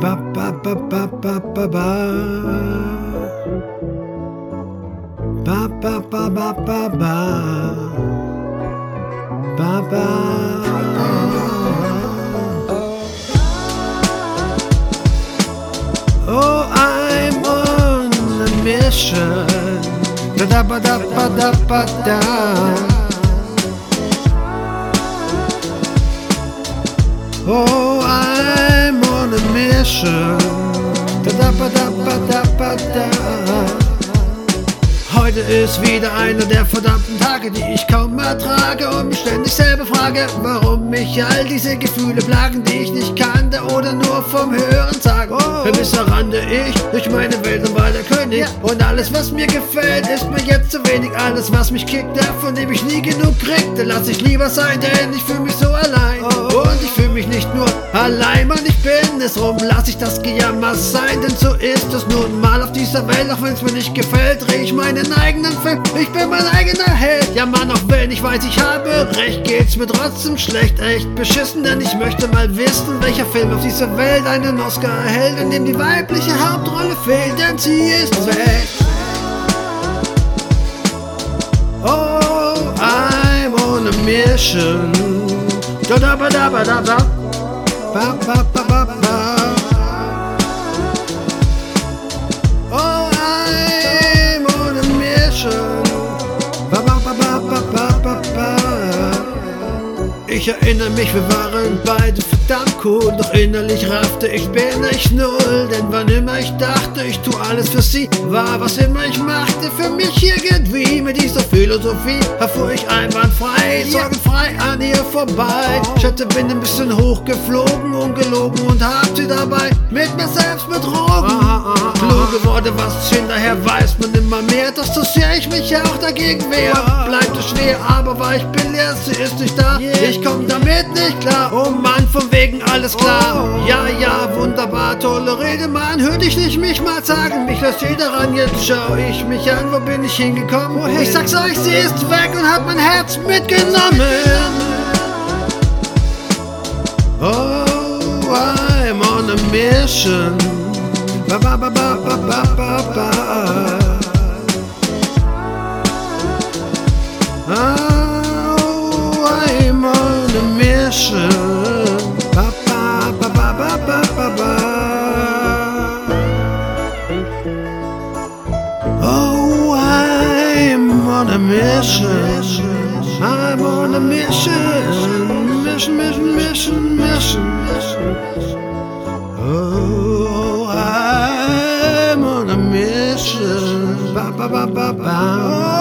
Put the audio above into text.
ba ba ba ba. Ba ba ba ba ba ba. Ba ba. Ba ba. Oh, I'm on a mission. Da da ba da ba da ba da. Oh, a da. Heute ist wieder einer der verdammten Tage, die ich kaum ertrage und mich ständig selber frage, warum mich all diese Gefühle plagen, die ich nicht kannte oder nur vom Hören sage. Oh. Bisher rannte ich durch meine Welt und war Ja. Und alles, was mir gefällt, ist mir jetzt zu wenig. Alles, was mich kickt, davon dem ich nie genug kriegte, lass ich lieber sein, denn ich fühle mich so allein. Oh. Und ich fühle mich nicht nur allein, Mann, ich bin es rum, lass ich das Gejammer sein, denn so ist es nun mal auf dieser Welt, auch wenn es mir nicht gefällt, dreh ich meinen eigenen Film. Ich bin mein eigener Held. Ja, Mann, auch wenn ich weiß, ich habe recht, geht's mir trotzdem schlecht, echt beschissen, denn ich möchte mal wissen, welcher Film auf dieser Welt einen Oscar erhält, in dem die weibliche Hauptrolle fehlt, denn sie ist weg. Oh, I'm on a mission. Da da ba da ba da. Ba ba ba ba ba. Ich erinnere mich, wir waren beide verdammt cool, doch innerlich raffte ich bin ich null, denn wann immer ich dachte, ich tu alles für sie, war was immer ich machte für mich irgendwie mit dieser Philosophie erfuhr ich einwandfrei, sorgenfrei an ihr vorbei. Ich hatte bin ein bisschen hochgeflogen, ungelogen und hab sie dabei. Mit mir selbst betrogen. Kluge Worte, was hinterher weiß. Man immer mehr, doch so sehr ich mich auch dagegen wehre. Bleibt es schwer, aber weil ich bin leer, sie ist nicht da. Ich komm damit nicht klar. Oh Mann, von wegen alles klar. Ja, ja, wunderbar, tolle Rede, Mann. Hör dich nicht mich mal sagen. Mich lässt jeder ran, jetzt schau ich mich an. Wo bin ich hingekommen? Woher? Ich sag's euch, sie ist weg und hat mein Herz mitgenommen. Oh, I'm on a mission. Ba ba ba ba ba ba ba mission. Ba ba ba ba ba ba ba ba. Oh, I'm on a mission. I'm on a mission. Mission, mission, mission, mission, mission. Oh, I'm on a mission. Ba ba ba ba ba.